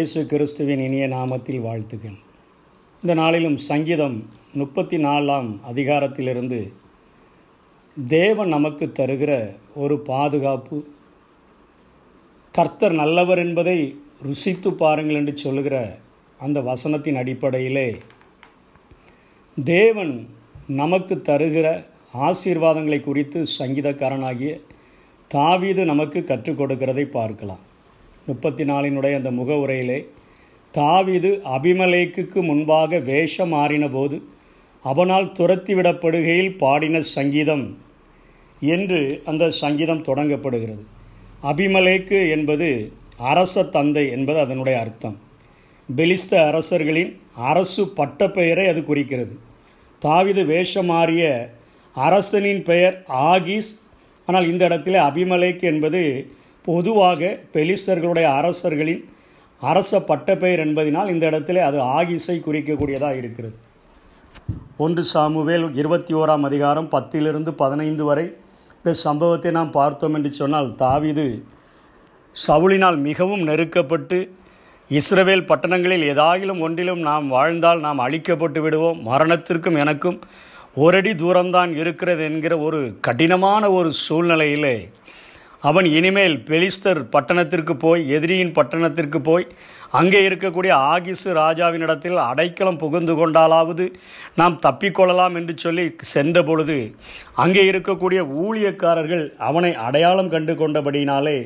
இயேசு கிறிஸ்துவின் இனிய நாமத்தில் வாழ்த்துக்கள் இந்த நாளிலும் சங்கீதம் முப்பத்தி நாலாம் அதிகாரத்திலிருந்து தேவன் நமக்கு தருகிற ஒரு பாதுகாப்பு. கர்த்தர் நல்லவர் என்பதை ருசித்து பாருங்கள் என்று சொல்லுகிற அந்த வசனத்தின் அடிப்படையிலே தேவன் நமக்கு தருகிற ஆசீர்வாதங்களை குறித்து சங்கீதக்காரனாகிய தாவீது நமக்கு கற்றுக் கொடுக்கிறதை பார்க்கலாம். முப்பத்தி நாலினுடைய அந்த முகவுரையிலே தாவிது அபிமலேக்குக்கு முன்பாக வேஷம் மாறின போது அவனால் துரத்திவிடப்படுகையில் பாடின சங்கீதம் என்று அந்த சங்கீதம் தொடங்கப்படுகிறது. அபிமலேக்கு என்பது அரச தந்தை என்பது அதனுடைய அர்த்தம். பெலிஸ்த அரசர்களின் அரசு பட்டப்பெயரை அது குறிக்கிறது. தாவிது வேஷம் மாறிய அரசனின் பெயர் ஆகிஸ் ஆனால் இந்த இடத்துல அபிமலேக் என்பது பொதுவாக பெலிஸ்தர்களுடைய அரசர்களின் அரச பட்டப்பெயர் என்பதினால் இந்த இடத்துல அது ஆகிசை குறிக்கக்கூடியதாக இருக்கிறது. ஒன்று சாமுவேல் இருபத்தி ஓராம் அதிகாரம் பத்திலிருந்து பதினைந்து வரை இந்த சம்பவத்தை நாம் பார்த்தோம் என்று சொன்னால் தாவிது சவுளினால் மிகவும் நெருக்கப்பட்டு இஸ்ரவேல் பட்டணங்களில் ஏதாயிலும் ஒன்றிலும் நாம் வாழ்ந்தால் நாம் அழிக்கப்பட்டு விடுவோம். மரணத்திற்கும் எனக்கும் ஒரடி தூரம்தான் இருக்கிறது என்கிற ஒரு கடினமான ஒரு சூழ்நிலையிலே அவன் இனிமேல் பெலிஸ்தர் பட்டணத்திற்கு போய் எதிரியின் பட்டணத்திற்கு போய் அங்கே இருக்கக்கூடிய ஆகிசு ராஜாவினிடத்தில் அடைக்கலம் புகுந்து கொண்டாலாவது நாம் தப்பிக்கொள்ளலாம் என்று சொல்லி சென்ற பொழுது அங்கே இருக்கக்கூடிய ஊழியக்காரர்கள் அவனை அடையாளம் கண்டு கொண்டபடியினாலே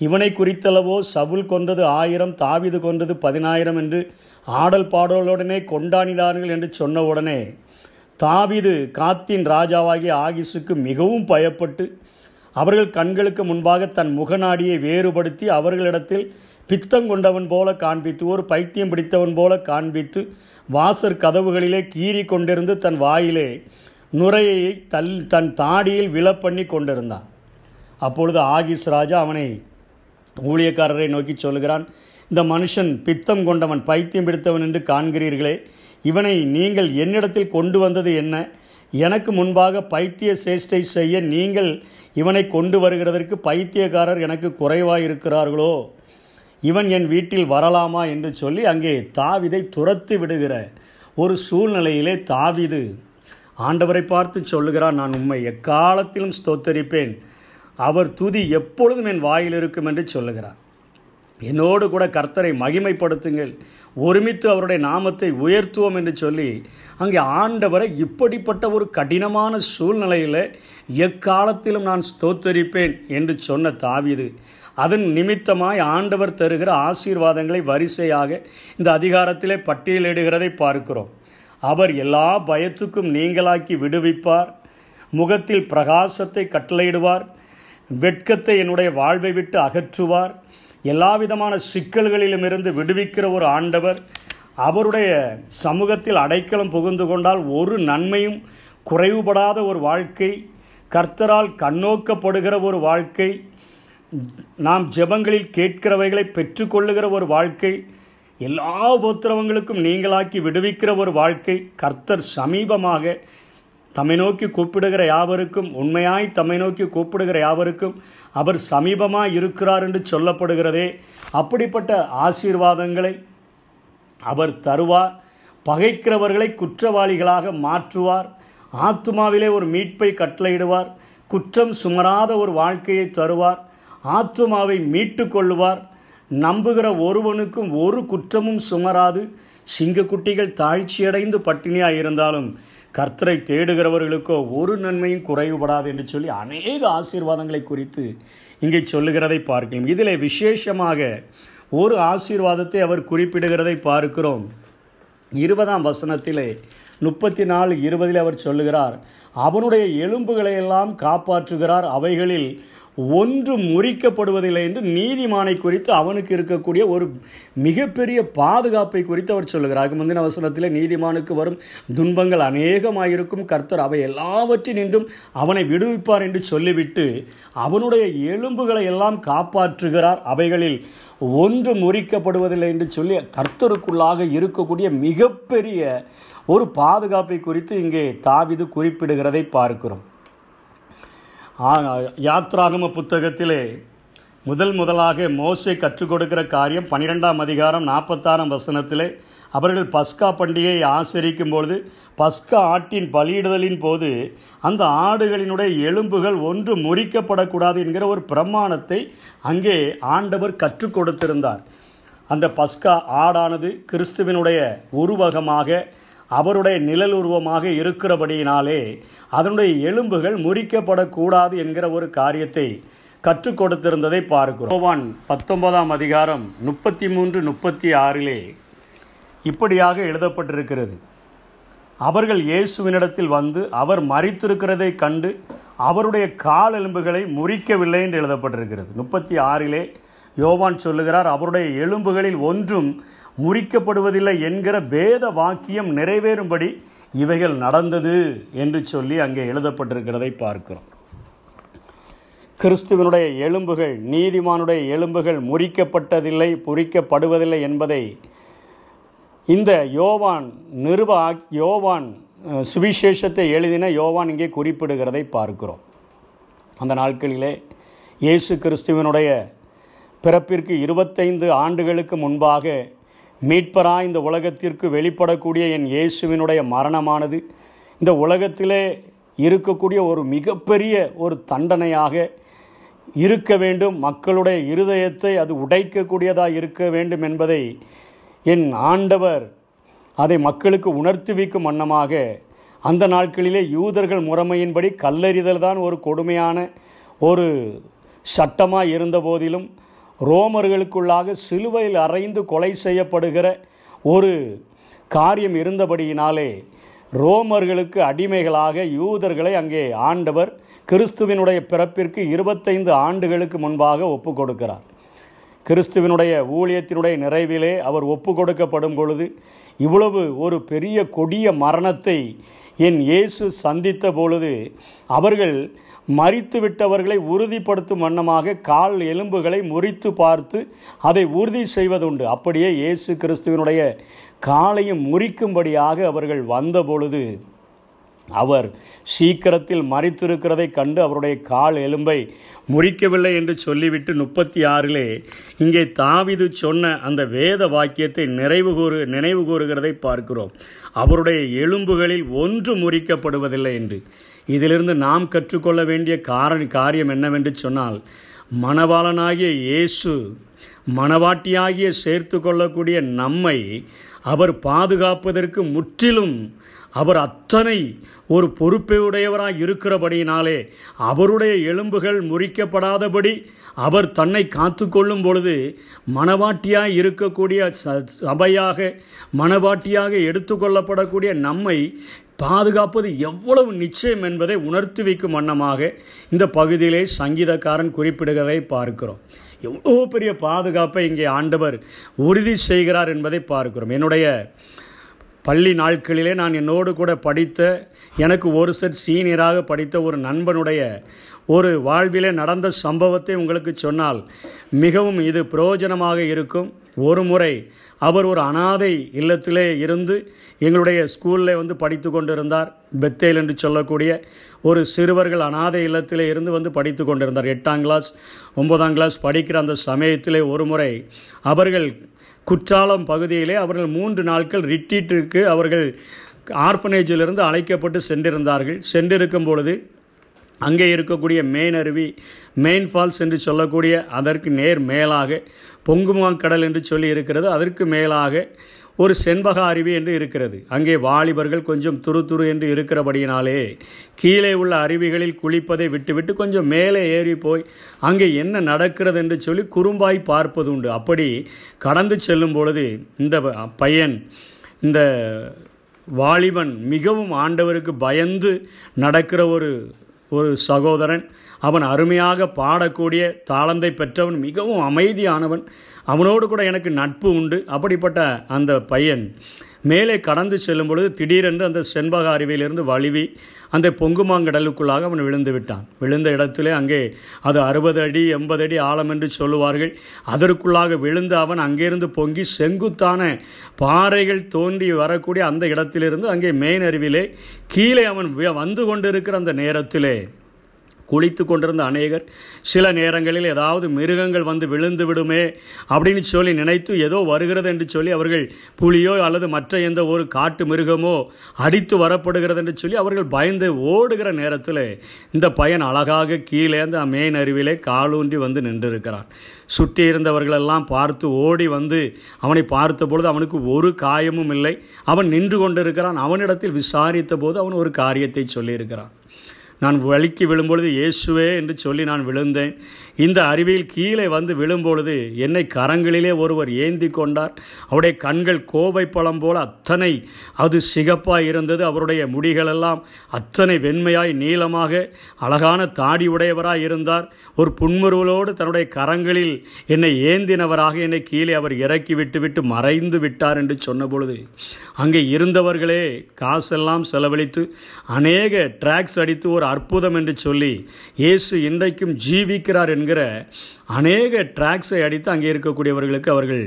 இவனை குறித்தளவோ சவுல் கொன்றது ஆயிரம் தாவிது கொன்றது பதினாயிரம் என்று ஆடல் பாடலுடனே கொண்டாடினார்கள் என்று சொன்ன உடனே தாவிது காத்தின் ராஜாவாகிய ஆகிசுக்கு மிகவும் பயப்பட்டு அவர்கள் கண்களுக்கு முன்பாக தன் முகநாடியை வேறுபடுத்தி அவர்களிடத்தில் பித்தம் கொண்டவன் போல காண்பித்து ஒரு பைத்தியம் பிடித்தவன் போல காண்பித்து வாசற் கதவுகளிலே கீறி கொண்டிருந்து தன் வாயிலே நுரையை தல் தன் தாடியில் விழப்பண்ணி கொண்டிருந்தான். அப்பொழுது ஆகிஸ் ராஜா அவனை ஊழியக்காரரை நோக்கி சொல்கிறான் இந்த மனுஷன் பித்தம் கொண்டவன் பைத்தியம் பிடித்தவன் என்று காண்கிறீர்களே இவனை நீங்கள் என்னிடத்தில் கொண்டு வந்தது என்ன? எனக்கு முன்பாக பைத்திய சேஷ்டை செய்ய நீங்கள் இவனை கொண்டு வருகிறதற்கு பைத்தியக்காரர் எனக்கு குறைவாக இருக்கிறார்களோ இவன் என் வீட்டில் வரலாமா என்று சொல்லி அங்கே தாவிதை துரத்து விடுகிற ஒரு சூழ்நிலையிலே தாவிது ஆண்டவரை பார்த்து சொல்லுகிறான் நான் உண்மை எக்காலத்திலும் ஸ்தோத்தரிப்பேன். அவர் துதி எப்பொழுதும் என் வாயில் இருக்கும் என்று சொல்லுகிறார். என்னோடு கூட கர்த்தரை மகிமைப்படுத்துங்கள். ஒருமித்து அவருடைய நாமத்தை உயர்த்துவோம் என்று சொல்லி அங்கே ஆண்டவரை இப்படிப்பட்ட ஒரு கடினமான சூழ்நிலையில் எக்காலத்திலும் நான் ஸ்தோத்தரிப்பேன் என்று சொன்ன தாவிது. அதன் நிமித்தமாய் ஆண்டவர் தருகிற ஆசீர்வாதங்களை வரிசையாக இந்த அதிகாரத்திலே பட்டியலிடுகிறதை பார்க்கிறோம். அவர் எல்லா பயத்துக்கும் நீங்களாக்கி விடுவிப்பார். முகத்தில் பிரகாசத்தை கட்டளையிடுவார். வெட்கத்தை என்னுடைய வாழ்வை விட்டு அகற்றுவார். எல்லா விதமான சிக்கல்களிலும் இருந்து விடுவிக்கிற ஒரு ஆண்டவர். அவருடைய சமூகத்தில் அடைக்கலம் புகுந்து கொண்டால் ஒரு நன்மையும் குறைவுபடாத ஒரு வாழ்க்கை கர்த்தரால் கண்ணோக்கப்படுகிற ஒரு வாழ்க்கை நாம் ஜெபங்களில் கேட்கிறவைகளை பெற்றுக்கொள்ளுகிற ஒரு வாழ்க்கை எல்லா உபத்திரவங்களுக்கும் நீங்களாக்கி விடுவிக்கிற ஒரு வாழ்க்கை கர்த்தர் சமீபமாக தம்மை நோக்கி கூப்பிடுகிற யாவருக்கும் உண்மையாய் தம்மை நோக்கி கூப்பிடுகிற யாவருக்கும் அவர் சமீபமாக இருக்கிறார் என்று சொல்லப்படுகிறதே. அப்படிப்பட்ட ஆசீர்வாதங்களை அவர் தருவார். பகைக்கிறவர்களை குற்றவாளிகளாக மாற்றுவார். ஆத்துமாவிலே ஒரு மீட்பை கட்டளையிடுவார். குற்றம் சுமராத ஒரு வாழ்க்கையை தருவார். ஆத்துமாவை மீட்டு கொள்ளுவார். நம்புகிற ஒருவனுக்கும் ஒரு குற்றமும் சுமராது. சிங்கக்குட்டிகள் தாழ்ச்சியடைந்து பட்டினியாக இருந்தாலும் கர்த்தரை தேடுகிறவர்களுக்கோ ஒரு நன்மையும் குறைவுபடாது என்று சொல்லி அநேக ஆசீர்வாதங்களை குறித்து இங்கே சொல்லுகிறதை பார்க்கலாம் இதில் விசேஷமாக ஒரு ஆசீர்வாதத்தை அவர் குறிப்பிடுகிறதை பார்க்கிறோம். இருபதாம் வசனத்திலே முப்பத்தி நாலு இருபதில் அவர் சொல்லுகிறார் அவனுடைய எலும்புகளை எல்லாம் காப்பாற்றுகிறார் அவைகளில் ஒன்று முறிக்கப்படுவதில்லை என்று நீதிமானை குறித்து அவனுக்கு இருக்கக்கூடிய ஒரு மிகப்பெரிய பாதுகாப்பை குறித்து அவர் சொல்லுகிறார். முந்தின வசனத்தில் நீதிமானுக்கு வரும் துன்பங்கள் அநேகமாயிருக்கும். கர்த்தர் அவை எல்லாவற்றினின்றும் அவனை விடுவிப்பார் என்று சொல்லிவிட்டு அவனுடைய எலும்புகளை எல்லாம் காப்பாற்றுகிறார். அவைகளில் ஒன்று முறிக்கப்படுவதில்லை என்று சொல்லி கர்த்தருக்குள்ளாக இருக்கக்கூடிய மிகப்பெரிய ஒரு பாதுகாப்பை குறித்து இங்கே தாவிது குறிப்பிடுகிறதை பார்க்கிறோம். யாத்ராகம புத்தகத்திலே முதல் முதலாக மோசை கற்றுக் கொடுக்கிற காரியம் பன்னிரெண்டாம் அதிகாரம் நாற்பத்தாறாம் வசனத்திலே அவர்கள் பஸ்கா பண்டிகையை ஆசரிக்கும் பொழுது பஸ்கா ஆட்டின் பலியிடுதலின் போது அந்த ஆடுகளினுடைய எலும்புகள் ஒன்று முறிக்கப்படக்கூடாது என்கிற ஒரு பிரமாணத்தை அங்கே ஆண்டவர் கற்றுக் கொடுத்திருந்தார். அந்த பஸ்கா ஆடானது கிறிஸ்துவினுடைய உருவகமாக அவருடைய நிழல் உருவமாக இருக்கிறபடியினாலே அதனுடைய எலும்புகள் முறிக்கப்படக்கூடாது என்கிற ஒரு காரியத்தை கற்றுக் கொடுத்திருந்ததை பார்க்கிறோம். யோவான் பத்தொன்பதாம் அதிகாரம் முப்பத்தி மூன்று முப்பத்தி ஆறிலே இப்படியாக எழுதப்பட்டிருக்கிறது. அவர்கள் இயேசுவினிடத்தில் வந்து அவர் மறித்திருக்கிறதை கண்டு அவருடைய கால் எலும்புகளை முறிக்கவில்லை என்று எழுதப்பட்டிருக்கிறது. முப்பத்தி ஆறிலே யோவான் சொல்லுகிறார் அவருடைய எலும்புகளில் ஒன்றும் முறிக்கப்படுவதில்லை என்கிற வேத வாக்கியம் நிறைவேறும்படி இவைகள் நடந்தது என்று சொல்லி அங்கே எழுதப்பட்டிருக்கிறதை பார்க்கிறோம். கிறிஸ்துவனுடைய எலும்புகள் நீதிமானுடைய எலும்புகள் முறிக்கப்பட்டதில்லை பொறிக்கப்படுவதில்லை என்பதை இந்த யோவான் நிருப யோவான் சுவிசேஷத்தை எழுதின யோவான் இங்கே குறிப்பிடுகிறதை பார்க்கிறோம். அந்த நாட்களிலே இயேசு கிறிஸ்துவனுடைய பிறப்பிற்கு இருபத்தைந்து ஆண்டுகளுக்கு முன்பாக மீட்பராய் இந்த உலகத்திற்கு வெளிப்படக்கூடிய என் இயேசுவினுடைய மரணமானது. இந்த உலகத்திலே இருக்கக்கூடிய ஒரு மிகப்பெரிய ஒரு தண்டனையாக இருக்க வேண்டும். மக்களுடைய இருதயத்தை அது உடைக்கக்கூடியதாக இருக்க வேண்டும் என்பதை என் ஆண்டவர் அதை மக்களுக்கு உணர்த்துவிக்கும் வண்ணமாக அந்த நாட்களிலே யூதர்கள் முறைமையின்படி கல்லறிதல் தான் ஒரு கொடுமையான ஒரு சட்டமாக இருந்த போதிலும் ரோமர்களுக்குள்ளாக சிலுவையில் அறைந்து கொலை செய்யப்படுகிற ஒரு காரியம் இருந்தபடியினாலே ரோமர்களுக்கு அடிமைகளாக யூதர்களை அங்கே ஆண்டவர் கிறிஸ்துவினுடைய பிறப்பிற்கு இருபத்தைந்து ஆண்டுகளுக்கு முன்பாக ஒப்பு கொடுக்கிறார் கிறிஸ்துவினுடைய ஊழியத்தினுடைய நிறைவிலே அவர் ஒப்பு கொடுக்கப்படும் பொழுது இவ்வளவு ஒரு பெரிய கொடிய மரணத்தை என் இயேசு சந்தித்த பொழுது அவர்கள் மறித்து விட்டவர்களை உறுதிப்படுத்தும் வண்ணமாக கால் எலும்புகளை முறித்து பார்த்து அதை உறுதி செய்வதுண்டு. அப்படியே இயேசு கிறிஸ்துவினுடைய காலையும் முறிக்கும்படியாக அவர்கள் வந்த பொழுது அவர் சீக்கிரத்தில் மறித்திருக்கிறதை கண்டு அவருடைய கால் எலும்பை முறிக்கவில்லை என்று சொல்லிவிட்டு முப்பத்தி ஆறிலே இங்கே தாவிது சொன்ன அந்த வேத வாக்கியத்தை நிறைவு கூறு நினைவு கூறுகிறதை பார்க்கிறோம். அவருடைய எலும்புகளில் ஒன்று முறிக்கப்படுவதில்லை என்று. இதிலிருந்து நாம் கற்றுக்கொள்ள வேண்டிய காரண காரியம் என்னவென்று சொன்னால் மணவாளனாகிய இயேசு மணவாட்டியாகிய சேர்த்து கொள்ளக்கூடிய நம்மை அவர் பாதுகாப்பதற்கு முற்றிலும் அவர் அத்தனை ஒரு பொறுப்பையுடையவராய் இருக்கிறபடியினாலே அவருடைய எலும்புகள் முறிக்கப்படாதபடி அவர் தன்னை காத்து கொள்ளும் பொழுது மணவாட்டியாக இருக்கக்கூடிய ச- சபையாக மணவாட்டியாக எடுத்துக்கொள்ளப்படக்கூடிய நம்மை பாதுகாப்பது எவ்வளவு நிச்சயம் என்பதை உணர்த்தி வைக்கும் வண்ணமாக இந்த பகுதியிலே சங்கீதக்காரன் குறிப்பிடுகிறதை பார்க்கிறோம். எவ்வளோ பெரிய பாதுகாப்பை இங்கே ஆண்டவர் உறுதி செய்கிறார் என்பதை பார்க்கிறோம். என்னுடைய பள்ளி நாட்களிலே நான் என்னோடு கூட படித்த எனக்கு ஒரு செட் சீனியராக படித்த ஒரு நண்பனுடைய ஒரு வாழ்விலே நடந்த சம்பவத்தை உங்களுக்கு சொன்னால் மிகவும் இது பிரயோஜனமாக இருக்கும். ஒரு முறை அவர் ஒரு அனாதை இல்லத்திலே இருந்து எங்களுடைய ஸ்கூலில் வந்து படித்து கொண்டிருந்தார். பெத்தேல் என்று சொல்லக்கூடிய ஒரு சிறுவர்கள் அனாதை இல்லத்திலே இருந்து வந்து படித்து கொண்டிருந்தார். எட்டாம் கிளாஸ் ஒன்பதாம் கிளாஸ் படிக்கிற அந்த சமயத்திலே ஒரு முறை அவர்கள் குற்றாலம் பகுதியிலே அவர்கள் மூன்று நாட்கள் ரிட்டீட்டிற்கு அவர்கள் ஆர்ஃபனேஜிலிருந்து அழைக்கப்பட்டு சென்றிருந்தார்கள். சென்றிருக்கும் பொழுது அங்கே இருக்கக்கூடிய மெயின் அருவி மெயின் ஃபால்ஸ் என்று சொல்லக்கூடிய அதற்கு நேர் மேலாக பொங்குமாக்கடல் என்று சொல்லி இருக்கிறது அதற்கு மேலாக ஒரு செண்பக அருவி என்று இருக்கிறது. அங்கே வாலிபர்கள் கொஞ்சம் துரு துரு என்று இருக்கிறபடியினாலே கீழே உள்ள அருவிகளில் குளிப்பதை விட்டுவிட்டு கொஞ்சம் மேலே ஏறி போய் அங்கே என்ன நடக்கிறது என்று சொல்லி குறும்பாய் பார்ப்பது உண்டு. அப்படி கடந்து செல்லும் பொழுது இந்த பையன் இந்த வாலிபன் மிகவும் ஆண்டவருக்கு பயந்து நடக்கிற ஒரு ஒரு சகோதரன் அவன் அருமையாக பாடக்கூடிய தாளந்தை பெற்றவன் மிகவும் அமைதியானவன். அவனோடு கூட எனக்கு நட்பு உண்டு. அப்படிப்பட்ட அந்த பையன் மேலே கடந்து செல்லும் பொழுது திடீரென்று அந்த செண்பக அருவியிலிருந்து வழுவி அந்த பொங்குமாங்கடலுக்குள்ளாக அவன் விழுந்து விட்டான். விழுந்த இடத்திலே அங்கே அது அறுபது அடி எண்பது அடி ஆழம் என்று சொல்லுவார்கள். அதற்குள்ளாக விழுந்து அவன் அங்கிருந்து பொங்கி செங்குத்தான பாறைகள் தோன்றி வரக்கூடிய அந்த இடத்திலிருந்து அங்கே மெயின் அருவியிலே கீழே அவன் வந்து கொண்டிருக்கிற அந்த நேரத்திலே குளித்து கொண்டிருந்த அநேகர் சில நேரங்களில் ஏதாவது மிருகங்கள் வந்து விழுந்து விடுமே அப்படின்னு சொல்லி நினைத்து ஏதோ வருகிறது என்று சொல்லி அவர்கள் புலியோ அல்லது மற்ற எந்த ஒரு காட்டு மிருகமோ அடித்து வரப்படுகிறது என்று சொல்லி அவர்கள் பயந்து ஓடுகிற நேரத்தில் இந்த பையன் அழகாக கீழே அந்த மேன் அருவிலே காலூன்றி வந்து நின்றிருக்கிறான். சுற்றி இருந்தவர்களெல்லாம் பார்த்து ஓடி வந்து அவனை பார்த்த பொழுது அவனுக்கு ஒரு காயமும் இல்லை. அவன் நின்று கொண்டிருக்கிறான். அவனிடத்தில் விசாரித்த போது அவன் ஒரு காரியத்தை சொல்லியிருக்கிறான். நான் வலிக்கு விழும்பொழுது இயேசுவே என்று சொல்லி நான் விழுந்தேன். இந்த அருவியில் கீழே வந்து விழும்பொழுது என்னை கரங்களிலே ஒருவர் ஏந்தி கொண்டார். அவருடைய கண்கள் கோவை பழம் போல அத்தனை அது சிகப்பாய் இருந்தது. அவருடைய முடிகளெல்லாம் அத்தனை வெண்மையாய் நீளமாக அழகான தாடி உடையவராய் இருந்தார். ஒரு புன்முறுவலோடு தன்னுடைய கரங்களில் என்னை ஏந்தினவராக என்னை கீழே அவர் இறக்கி விட்டுவிட்டு மறைந்து விட்டார் என்று சொன்னபொழுது அங்கே இருந்தவர்களே காசெல்லாம் செலவழித்து அநேக ட்ராக்ஸ் அடித்து ஒரு அற்புதம் என்று சொல்லி இயேசு இன்றைக்கும் ஜீவிக்கிறார் என்கிற அநேக ட்ராக்ஸை அடித்து அங்கே இருக்கக்கூடியவர்களுக்கு அவர்கள்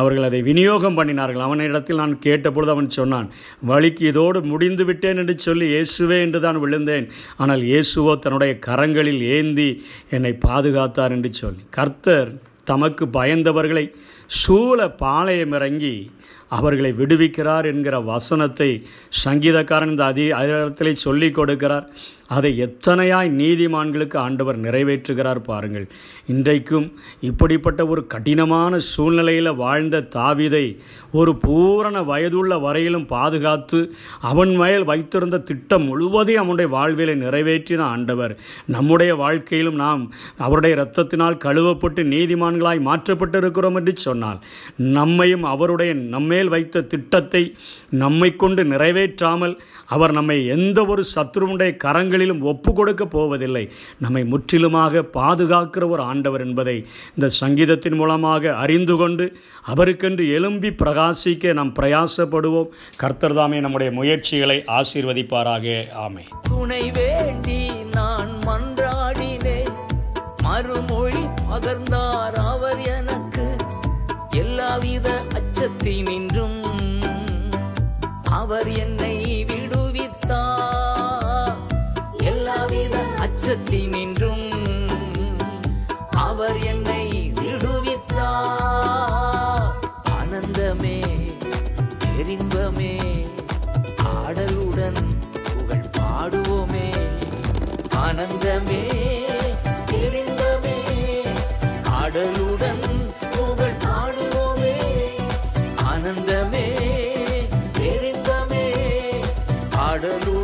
அவர்கள் அதை விநியோகம் பண்ணினார்கள். அவனிடத்தில் நான் கேட்டபொழுது அவன் சொன்னான் வழிக்கு இதோடு முடிந்து விட்டேன் என்று சொல்லி இயேசுவே என்று தான் விழுந்தேன். ஆனால் இயேசுவோ தன்னுடைய கரங்களில் ஏந்தி என்னை பாதுகாத்தார் என்று சொல்லி கர்த்தர் தமக்கு பயந்தவர்களை சூழ பாளையம் இறங்கி அவர்களை விடுவிக்கிறார் என்கிற வசனத்தை சங்கீதக்காரன் இந்த அதி அதிகாரத்தில் சொல்லிக் கொடுக்கிறார். அதை எத்தனையாய் நீதிமான்களுக்கு ஆண்டவர் நிறைவேற்றுகிறார் பாருங்கள். இன்றைக்கும் இப்படிப்பட்ட ஒரு கடினமான சூழ்நிலையில் வாழ்ந்த தாவிதை ஒரு பூரண வயதுள்ள வரையிலும் பாதுகாத்து அவன் வயல் வைத்திருந்த திட்டம் முழுவதையும் அவனுடைய வாழ்விலை நிறைவேற்றின ஆண்டவர். நம்முடைய வாழ்க்கையிலும் நாம் அவருடைய இரத்தத்தினால் கழுவப்பட்டு நீதிமான்களாய் மாற்றப்பட்டிருக்கிறோம் என்று சொன்னால் நம்மையும் அவருடைய நம்மேல் வைத்த திட்டத்தை நம்மை கொண்டு நிறைவேற்றாமல் அவர் நம்மை எந்த ஒரு சத்ருவுடைய கரங்களிலும் ஒப்பு கொடுக்க போவதில்லை. நம்மை முற்றிலுமாக பாதுகாக்கிற ஒரு ஆண்டவர் என்பதை இந்த சங்கீதத்தின் மூலமாக அறிந்து கொண்டு அவருக்கென்று எழும்பி பிரகாசிக்க நாம் பிரயாசப்படுவோம். கர்த்தர்தாமே நம்முடைய முயற்சிகளை ஆசீர்வதிப்பாராக. ஆமை துணை வேண்டி ಹಾಡಲು